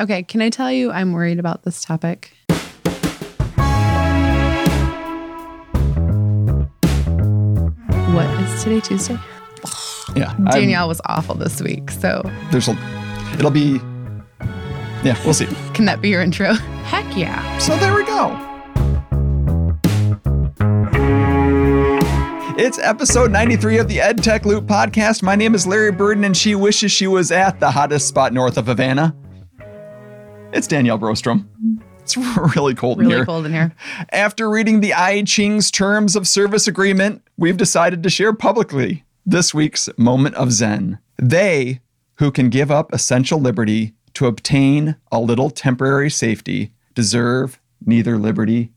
Okay, can I tell you I'm worried about this topic? What is today, Tuesday? Yeah. I'm- Danielle was awful this week, so there's a, it'll be, yeah, we'll see. can that be your intro? Heck yeah. So there we go. It's episode 93 of the EdTech Loop podcast. My name is Larry Burden, and she wishes she was at the hottest spot north of Havana. It's Danielle Brostrom. It's really cold in here. Really cold in here. After reading the I Ching's terms of service agreement, we've decided to share publicly this week's moment of Zen. They who can give up essential liberty to obtain a little temporary safety deserve neither liberty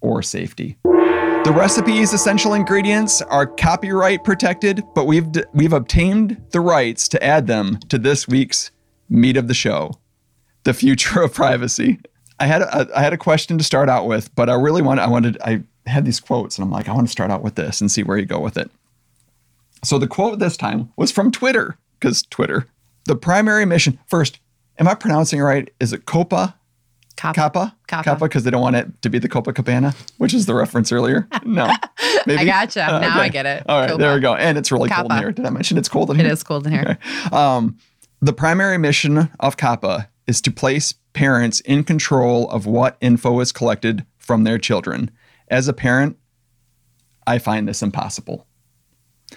or safety. The recipe's essential ingredients are copyright protected, but we've we've obtained the rights to add them to this week's meat of the show, the future of privacy. I had a, I had a question to start out with, but I really wanted I wanted I had these quotes and I'm like I want to start out with this and see where you go with it. So the quote this time was from Twitter because Twitter. The primary mission first. Am I pronouncing it right? Is it Copa? Cop. Kappa? Kappa. because they don't want it to be the Copacabana, which is the reference earlier. No. Maybe? I gotcha. Uh, now okay. I get it. All right, Copa. there we go. And it's really cold in here. Did I mention it's cold in here? It is cold in here. Um, the primary mission of COPPA is to place parents in control of what info is collected from their children. As a parent, I find this impossible.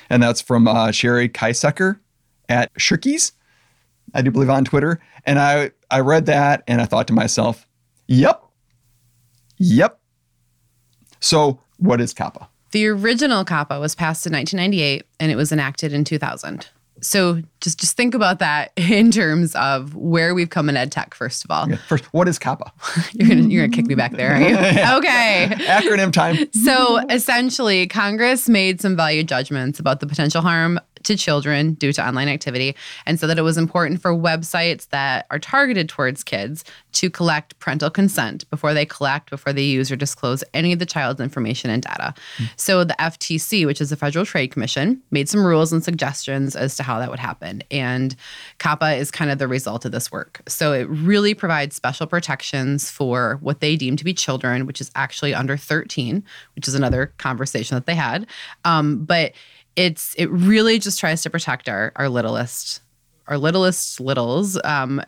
And that's from uh, Sherry Kaisecker at Shirkies, I do believe on Twitter. And I, I read that and I thought to myself, yep, yep. So, what is COPPA? The original COPPA was passed in 1998 and it was enacted in 2000. So just just think about that in terms of where we've come in ed tech. First of all, First, what is COPPA? you're gonna you're gonna kick me back there, are you? Okay. Acronym time. So essentially, Congress made some value judgments about the potential harm to children due to online activity, and so that it was important for websites that are targeted towards kids to collect parental consent before they collect, before they use or disclose any of the child's information and data. So the FTC, which is the Federal Trade Commission, made some rules and suggestions as to how that would happen, and COPPA is kind of the result of this work. So it really provides special protections for what they deem to be children, which is actually under 13, which is another conversation that they had. Um, but it's it really just tries to protect our our littlest our littlest littles um,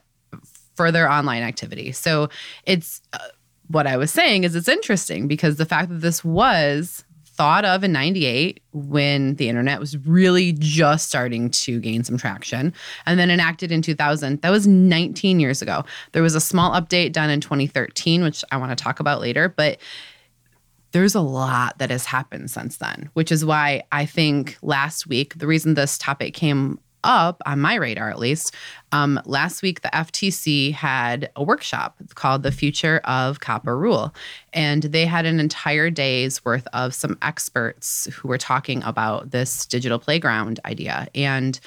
for their online activity. So it's uh, what I was saying is it's interesting because the fact that this was thought of in 98 when the internet was really just starting to gain some traction and then enacted in 2000 that was 19 years ago there was a small update done in 2013 which i want to talk about later but there's a lot that has happened since then, which is why I think last week, the reason this topic came up on my radar at least, um, last week the FTC had a workshop called The Future of COPPA Rule. And they had an entire day's worth of some experts who were talking about this digital playground idea. And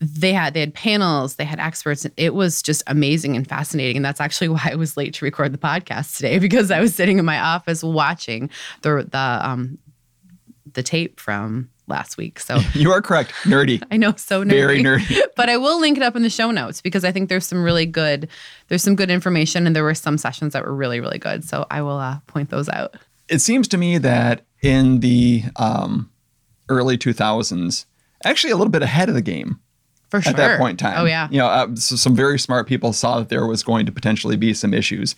they had they had panels, they had experts, and it was just amazing and fascinating. And that's actually why I was late to record the podcast today because I was sitting in my office watching the the um the tape from last week. So You are correct. Nerdy. I know so nerdy. Very nerdy. but I will link it up in the show notes because I think there's some really good there's some good information and there were some sessions that were really really good. So I will uh, point those out. It seems to me that in the um, early 2000s, actually a little bit ahead of the game For sure. at that point in time. Oh yeah. You know, uh, so some very smart people saw that there was going to potentially be some issues.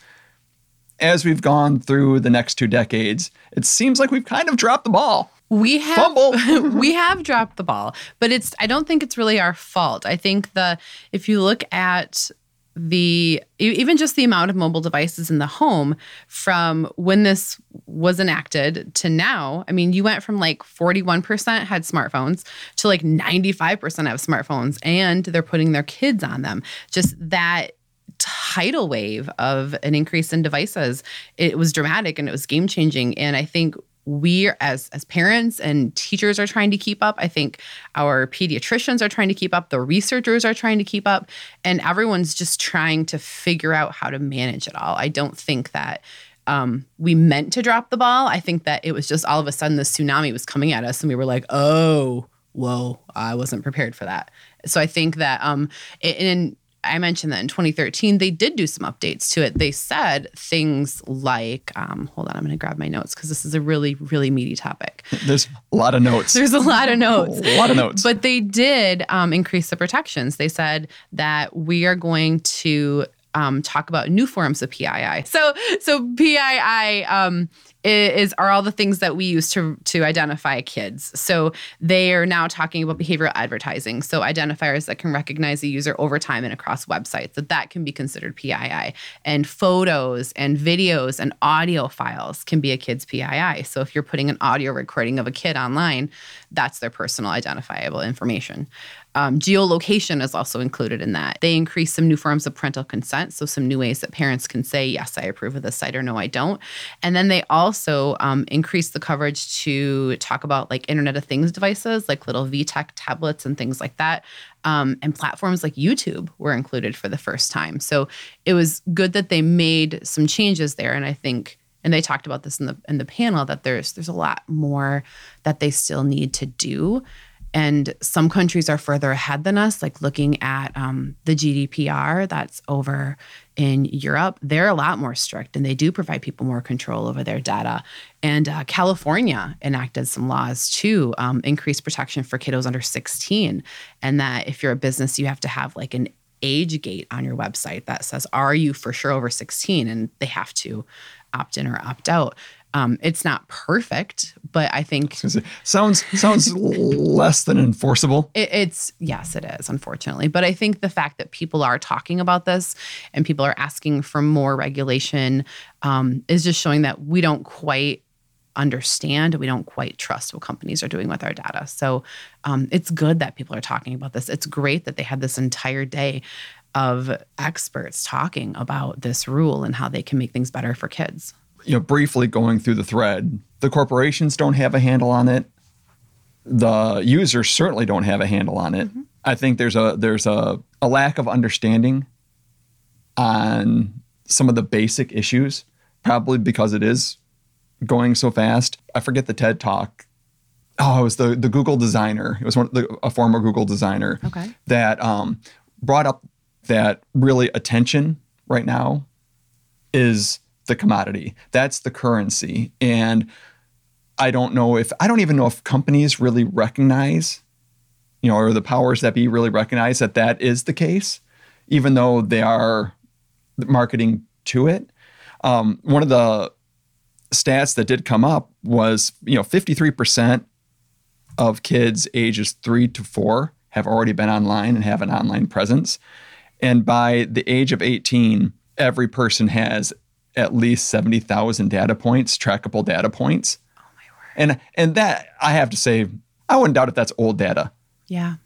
As we've gone through the next two decades, it seems like we've kind of dropped the ball. We have we have dropped the ball, but it's I don't think it's really our fault. I think the if you look at the even just the amount of mobile devices in the home from when this was enacted to now. I mean you went from like 41% had smartphones to like 95% have smartphones and they're putting their kids on them. Just that tidal wave of an increase in devices it was dramatic and it was game changing and i think we as as parents and teachers are trying to keep up i think our pediatricians are trying to keep up the researchers are trying to keep up and everyone's just trying to figure out how to manage it all. I don't think that um, we meant to drop the ball. I think that it was just all of a sudden the tsunami was coming at us and we were like oh whoa i wasn't prepared for that. So i think that um and I mentioned that in 2013, they did do some updates to it. They said things like, um, hold on, I'm going to grab my notes because this is a really, really meaty topic. There's a lot of notes. There's a lot of notes. a lot of notes. But they did um, increase the protections. They said that we are going to um, talk about new forms of PII. So, so PII um, is are all the things that we use to to identify kids. So they are now talking about behavioral advertising. So identifiers that can recognize a user over time and across websites that that can be considered PII. And photos and videos and audio files can be a kid's PII. So if you're putting an audio recording of a kid online, that's their personal identifiable information. Um, geolocation is also included in that. They increase some new forms of parental consent, so some new ways that parents can say, yes, I approve of this site or no, I don't. And then they also um, increase the coverage to talk about like Internet of Things devices, like little VTech tablets and things like that. Um, and platforms like YouTube were included for the first time. So it was good that they made some changes there. And I think and they talked about this in the in the panel that there's there's a lot more that they still need to do and some countries are further ahead than us, like looking at um, the GDPR that's over in Europe. They're a lot more strict and they do provide people more control over their data. And uh, California enacted some laws to um, increase protection for kiddos under 16. And that if you're a business, you have to have like an age gate on your website that says, Are you for sure over 16? And they have to opt in or opt out. Um, it's not perfect, but I think sounds sounds less than enforceable. It, it's yes, it is unfortunately, but I think the fact that people are talking about this and people are asking for more regulation um, is just showing that we don't quite understand. We don't quite trust what companies are doing with our data. So um, it's good that people are talking about this. It's great that they had this entire day of experts talking about this rule and how they can make things better for kids you know, briefly going through the thread, the corporations don't have a handle on it. The users certainly don't have a handle on it. Mm-hmm. I think there's a there's a, a lack of understanding on some of the basic issues, probably because it is going so fast. I forget the TED talk. Oh, it was the the Google designer. It was one the, a former Google designer okay. that um, brought up that really attention right now is the commodity. That's the currency. And I don't know if I don't even know if companies really recognize, you know, or the powers that be really recognize that that is the case, even though they are marketing to it. Um, one of the stats that did come up was, you know, 53% of kids ages three to four have already been online and have an online presence. And by the age of 18, every person has at least 70,000 data points, trackable data points. Oh my word. And and that I have to say I wouldn't doubt if that's old data. Yeah.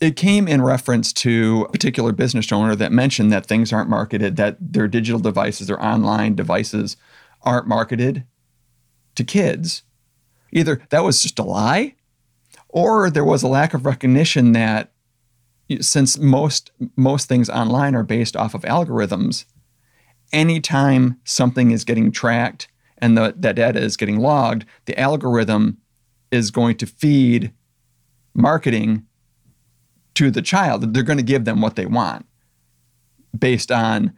It came in reference to a particular business owner that mentioned that things aren't marketed, that their digital devices, their online devices aren't marketed to kids. Either that was just a lie or there was a lack of recognition that since most most things online are based off of algorithms, anytime something is getting tracked and the, that data is getting logged, the algorithm is going to feed marketing to the child. They're going to give them what they want based on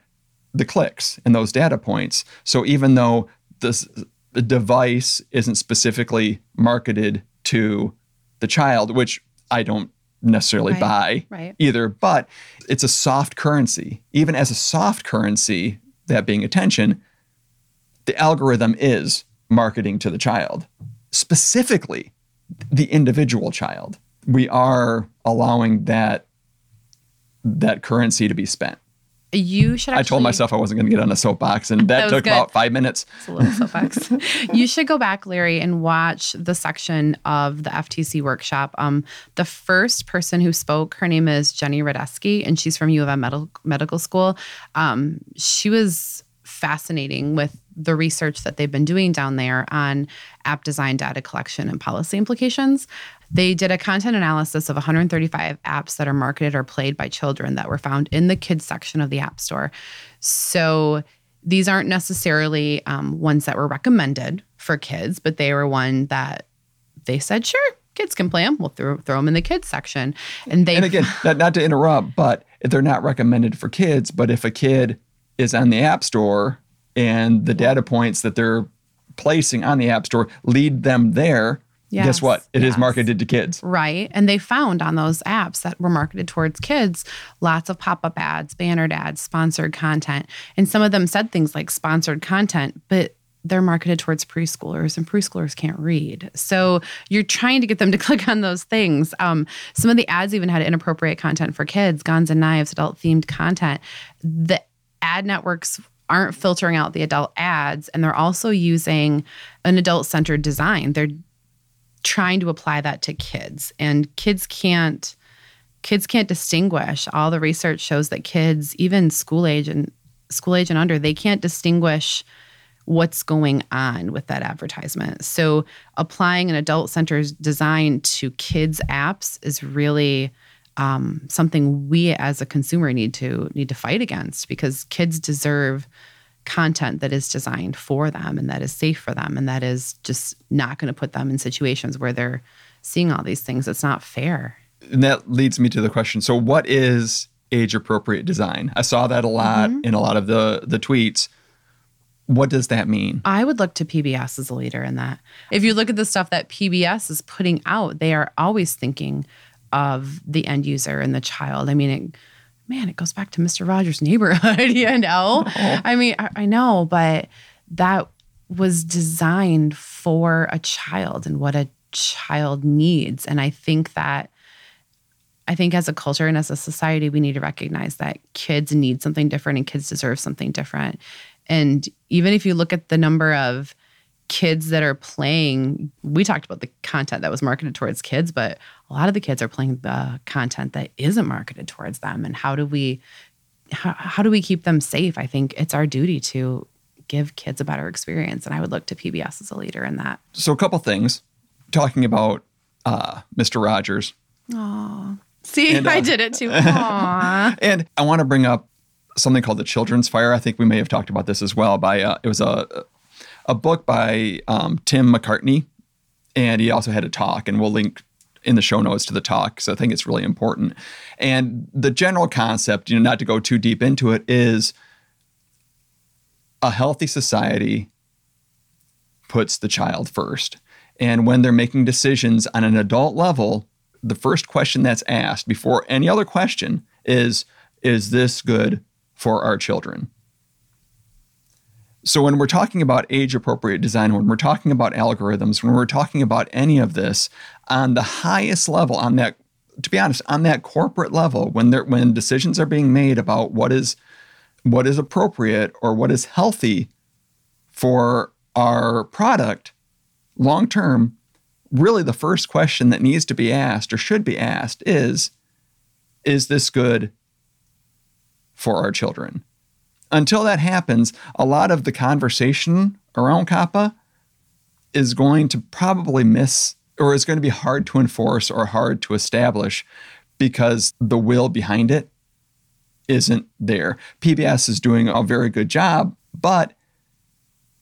the clicks and those data points. So even though this the device isn't specifically marketed to the child, which I don't necessarily right, buy right. either, but it's a soft currency. Even as a soft currency, that being attention, the algorithm is marketing to the child, specifically the individual child. We are allowing that that currency to be spent. You should. Actually, I told myself I wasn't going to get on a soapbox, and that, that took good. about five minutes. It's a little soapbox. you should go back, Larry, and watch the section of the FTC workshop. Um, the first person who spoke, her name is Jenny Radesky, and she's from U of M Medical Medical School. Um, she was fascinating with the research that they've been doing down there on app design, data collection, and policy implications. They did a content analysis of 135 apps that are marketed or played by children that were found in the kids section of the App Store. So these aren't necessarily um, ones that were recommended for kids, but they were one that they said, sure, kids can play them. We'll throw, throw them in the kids section. And they And again, not, not to interrupt, but they're not recommended for kids. But if a kid is on the App Store and the data points that they're placing on the App Store lead them there, Yes, guess what? It is yes. marketed to kids. Right. And they found on those apps that were marketed towards kids lots of pop up ads, bannered ads, sponsored content. And some of them said things like sponsored content, but they're marketed towards preschoolers and preschoolers can't read. So you're trying to get them to click on those things. Um, some of the ads even had inappropriate content for kids, guns and knives, adult themed content. The ad networks aren't filtering out the adult ads and they're also using an adult centered design. They're trying to apply that to kids. And kids can't kids can't distinguish. All the research shows that kids even school age and school age and under they can't distinguish what's going on with that advertisement. So applying an adult center's design to kids apps is really um, something we as a consumer need to need to fight against because kids deserve content that is designed for them and that is safe for them and that is just not going to put them in situations where they're seeing all these things it's not fair And that leads me to the question. So what is age appropriate design? I saw that a lot mm-hmm. in a lot of the the tweets. What does that mean? i would look to pbs as a leader in that if you look at the stuff that pbs is putting out they are always thinking of the end user and the child i mean it, man it goes back to mr rogers neighborhood you know? I mean I, I know but that was designed for a child and what a child needs. And i think that I think as a culture and as a society, we need to recognize that kids need something different and kids deserve something different. And even if you look at the number of kids that are playing, we talked about the content that was marketed towards kids, but a lot of the kids are playing the content that isn't marketed towards them. And how do we how, how do we keep them safe? I think it's our duty to give kids a better experience. And I would look to PBS as a leader in that. So a couple things. Talking about uh, Mr. Rogers, Oh. See, And, uh, I did it too. And I want to bring up something called the Children's Fire. I think we may have talked about this as well. By uh, it was a a book by um, Tim Macartney, and he also had a talk, and we'll link in the show notes to the talk So I think it's really important. And the general concept, you know, not to go too deep into it, is a healthy society puts the child first. And when they're making decisions on an adult level, the first question that's asked before any other question is Is this good for our children? So, when we're talking about age appropriate design, when we're talking about algorithms, when we're talking about any of this on the highest level, on that, to be honest, on that corporate level, when there, when decisions are being made about what is what is appropriate or what is healthy for our product long term, really the first question that needs to be asked or should be asked is Is this good for our children? Until that happens, a lot of the conversation around COPPA is going to probably miss or is going to be hard to enforce or hard to establish because the will behind it isn't there. PBS is doing a very good job, but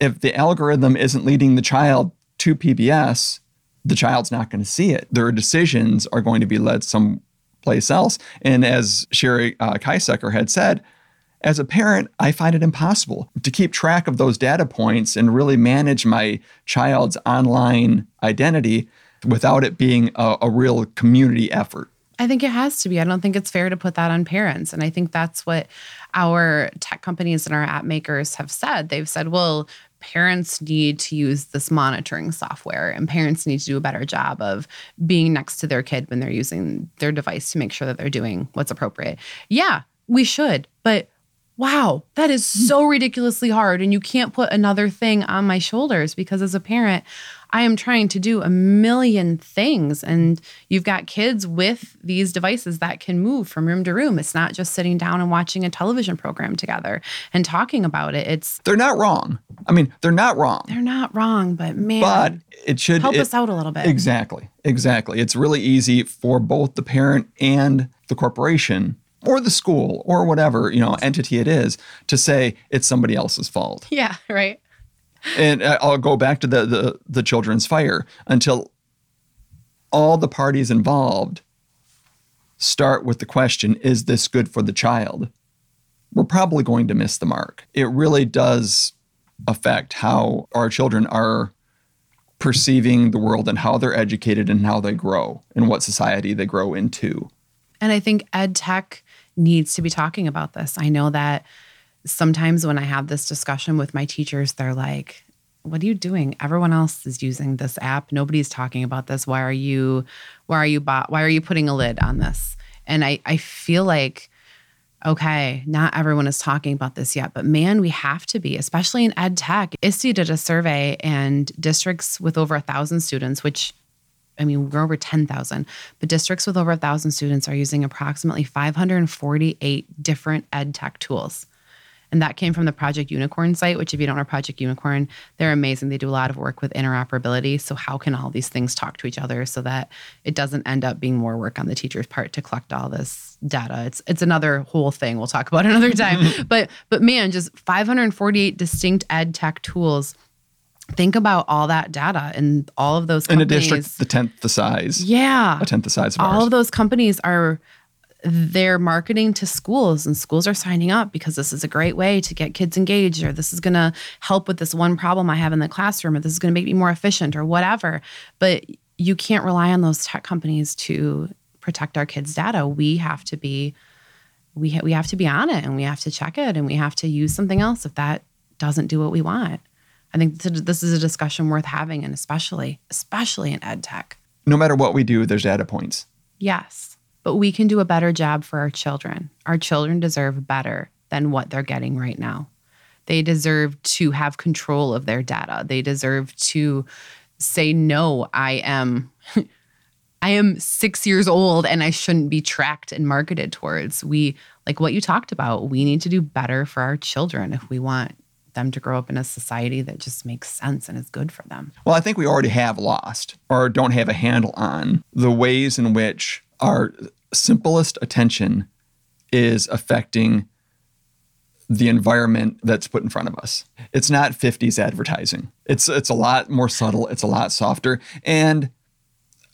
if the algorithm isn't leading the child to PBS, the child's not going to see it. Their decisions are going to be led someplace else. And as Sherry uh, Kaisecker had said, as a parent, I find it impossible to keep track of those data points and really manage my child's online identity without it being a, a real community effort. I think it has to be. I don't think it's fair to put that on parents. And I think that's what our tech companies and our app makers have said. They've said, well, parents need to use this monitoring software and parents need to do a better job of being next to their kid when they're using their device to make sure that they're doing what's appropriate. Yeah, we should. But wow, that is mm. so ridiculously hard. And you can't put another thing on my shoulders because as a parent, I am trying to do a million things. And you've got kids with these devices that can move from room to room. It's not just sitting down and watching a television program together and talking about it. It's, They're not wrong. I mean, they're not wrong. they're not wrong, but man, But it should help it- us out a little bit. Exactly. Exactly. It's really easy for both the parent and the corporation or the school or whatever, you know, entity it is to say it's somebody else's fault. Yeah, right. And uh, I'll go back to the the, the children's fire until all the parties involved start with the question is this good for the child? We're probably going to miss the mark. It really does affect how our children are perceiving the world and how they're educated and how they grow and what society they grow into. And I think ed tech needs to be talking about this. I know that sometimes when I have this discussion with my teachers, they're like, what are you doing? Everyone else is using this app. Nobody's talking about this. Why are you why are you bot why are you putting a lid on this? And I I feel like okay, not everyone is talking about this yet, but man, we have to be, especially in ed tech. ISTE did a survey and districts with over a thousand students, which I mean, we're over 10,000, but districts with over a thousand students are using approximately 548 different ed tech tools. And that came from the Project Unicorn site, which, if you don't know Project Unicorn, they're amazing. They do a lot of work with interoperability. So, how can all these things talk to each other so that it doesn't end up being more work on the teacher's part to collect all this data? It's it's another whole thing we'll talk about another time. but but man, just 548 distinct ed tech tools think about all that data and all of those companies. In a district the tenth the size. Yeah. A tenth the size of all ours. of those companies are they're marketing to schools and schools are signing up because this is a great way to get kids engaged or this is going to help with this one problem I have in the classroom or this is going to make me more efficient or whatever. But you can't rely on those tech companies to protect our kids' data. We have to be we ha- we have to be on it and we have to check it and we have to use something else if that doesn't do what we want. I think this is a discussion worth having and especially especially in ed tech. No matter what we do, there's data points. Yes but we can do a better job for our children. Our children deserve better than what they're getting right now. They deserve to have control of their data. They deserve to say no, I am I am 6 years old and I shouldn't be tracked and marketed towards. We like what you talked about, we need to do better for our children if we want them to grow up in a society that just makes sense and is good for them. Well, I think we already have lost or don't have a handle on the ways in which our simplest attention is affecting the environment that's put in front of us. It's not 50s advertising. It's it's a lot more subtle, it's a lot softer and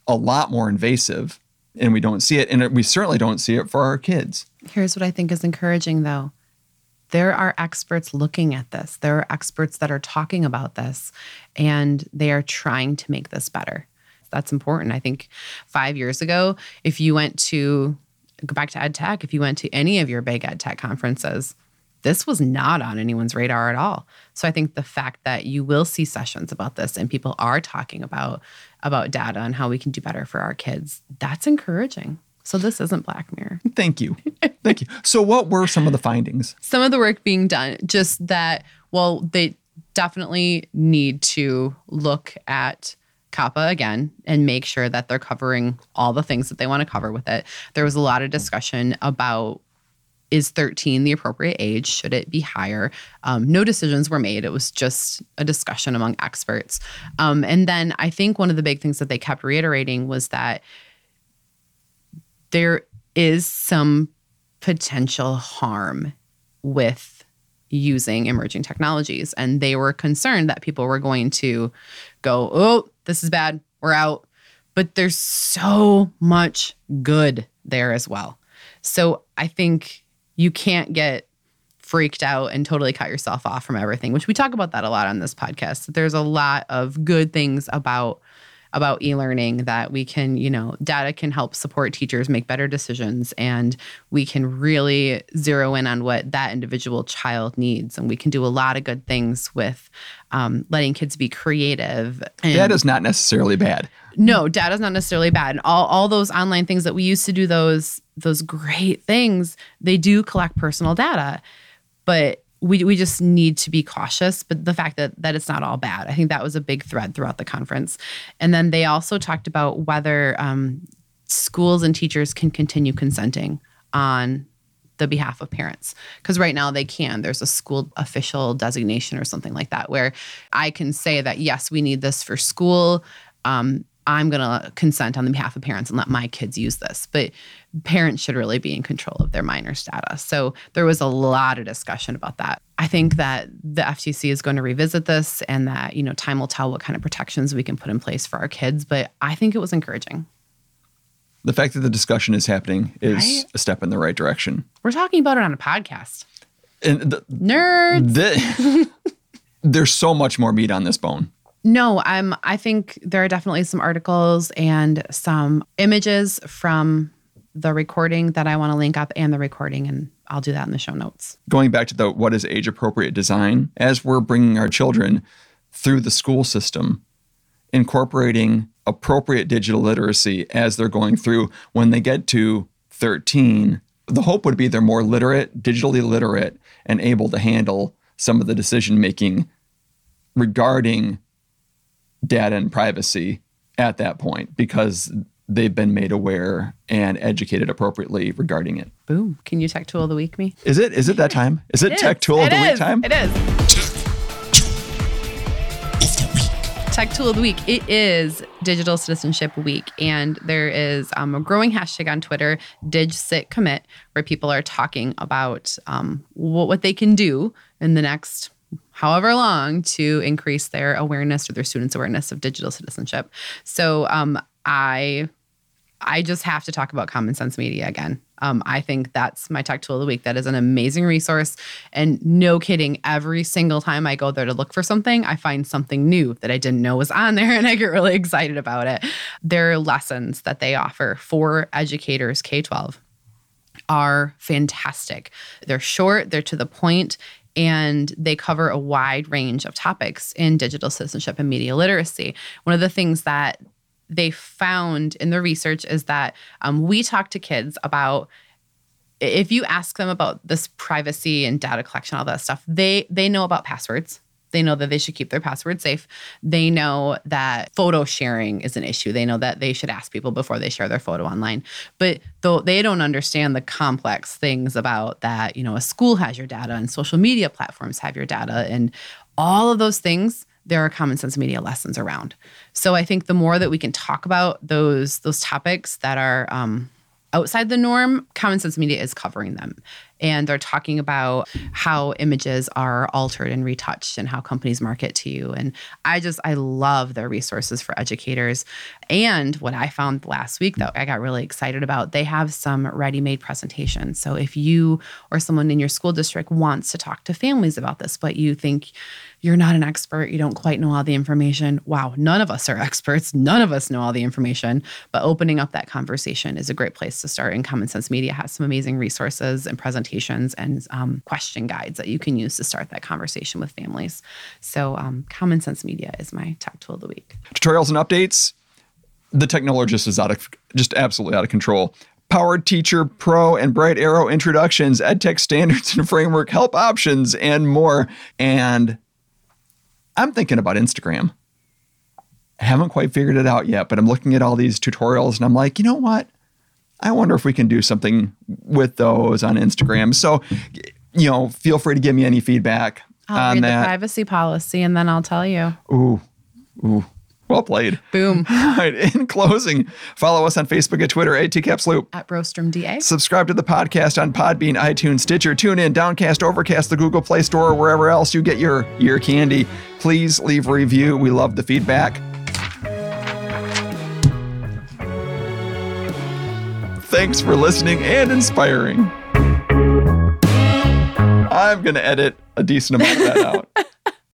a lot more invasive and we don't see it and we certainly don't see it for our kids. Here's what I think is encouraging though. There are experts looking at this. There are experts that are talking about this and they are trying to make this better that's important. I think five years ago, if you went to go back to ed tech, if you went to any of your big ed tech conferences, this was not on anyone's radar at all. So I think the fact that you will see sessions about this and people are talking about about data and how we can do better for our kids, that's encouraging. So this isn't Black Mirror. Thank you. Thank you. So what were some of the findings? Some of the work being done, just that well, they definitely need to look at COPPA again and make sure that they're covering all the things that they want to cover with it. There was a lot of discussion about is 13 the appropriate age? Should it be higher? Um, no decisions were made. It was just a discussion among experts. Um, and then I think one of the big things that they kept reiterating was that there is some potential harm with using emerging technologies. And they were concerned that people were going to go, oh, this is bad, we're out. But there's so much good there as well. So I think you can't get freaked out and totally cut yourself off from everything, which we talk about that a lot on this podcast. There's a lot of good things about about e-learning that we can, you know, data can help support teachers make better decisions and we can really zero in on what that individual child needs. And we can do a lot of good things with um, letting kids be creative. And that is not necessarily bad. No, data is not necessarily bad. And all, all those online things that we used to do those those great things, they do collect personal data. But we, we just need to be cautious but the fact that that it's not all bad i think that was a big thread throughout the conference. And then they also talked about whether um, schools and teachers can continue consenting on the behalf of parents. Because right now they can. There's a school official designation or something like that where i can say that yes we need this for school. Um, I'm going to consent on the behalf of parents and let my kids use this. But parents should really be in control of their minor status. So there was a lot of discussion about that. I think that the FTC is going to revisit this and that, you know, time will tell what kind of protections we can put in place for our kids. But I think it was encouraging. The fact that the discussion is happening is Right? a step in the right direction. We're talking about it on a podcast. And the, Nerds. the, there's so much more meat on this bone. No, I'm I think there are definitely some articles and some images from the recording that I want to link up and the recording and I'll do that in the show notes. Going back to the what is age appropriate design, as we're bringing our children through the school system, incorporating appropriate digital literacy as they're going through when they get to 13, the hope would be they're more literate, digitally literate, and able to handle some of the decision making regarding data and privacy at that point because they've been made aware and educated appropriately regarding it. Boom. Can you tech tool of the week me? Is it? Is it that time? Is it, tech tool of It the week time? It is. Tech Tool of the Week. It is Digital Citizenship Week, and there is um, a growing hashtag on Twitter, DigCitCommit, where people are talking about um, what, what they can do in the next however long to increase their awareness or their students' awareness of digital citizenship. So um, I I just have to talk about Common Sense Media again. Um, I think that's my tech tool of the week. That is an amazing resource. And no kidding, every single time I go there to look for something, I find something new that I didn't know was on there and I get really excited about it. Their lessons that they offer for educators K 12 are fantastic. They're short, they're to the point, and they cover a wide range of topics in digital citizenship and media literacy. One of the things that they found in the research is that um, we talk to kids about if you ask them about this privacy and data collection all that stuff they they know about passwords they know that they should keep their password safe. They know that photo sharing is an issue. They know that they should ask people before they share their photo online. But though they don't understand the complex things about that you know a school has your data and social media platforms have your data and all of those things there are common sense media lessons around. So i think the more that we can talk about those those topics that are um, outside the norm, Common Sense Media is covering them. And they're talking about how images are altered and retouched and how companies market to you. And I just, I love their resources for educators. And what I found last week that I got really excited about, they have some ready made presentations. So if you or someone in your school district wants to talk to families about this, but you think, you're not an expert, you don't quite know all the information. Wow, none of us are experts. None of us know all the information. But opening up that conversation is a great place to start. And Common Sense Media has some amazing resources and presentations and um, question guides that you can use to start that conversation with families. So, um, Common Sense Media is my tech tool of the week. Tutorials and updates. The technologist is out of just absolutely out of control. PowerTeacher Pro and BrightArrow introductions, EdTech standards and framework help options, and more. And I'm thinking about Instagram. I haven't quite figured it out yet, but I'm looking at all these tutorials and I'm like, you know what? I wonder if we can do something with those on Instagram. So, you know, feel free to give me any feedback I'll on read that. the privacy policy and then I'll tell you. Ooh, ooh, well played. Boom. All right. In closing, follow us on Facebook and Twitter at TCAPS Loop. At Brostrom DA. Subscribe to the podcast on Podbean, iTunes, Stitcher, TuneIn, Downcast, Overcast, the Google Play Store, or wherever else you get your ear candy. Please leave a review. We love the feedback. Thanks for listening and inspiring. I'm going to edit a decent amount of that out.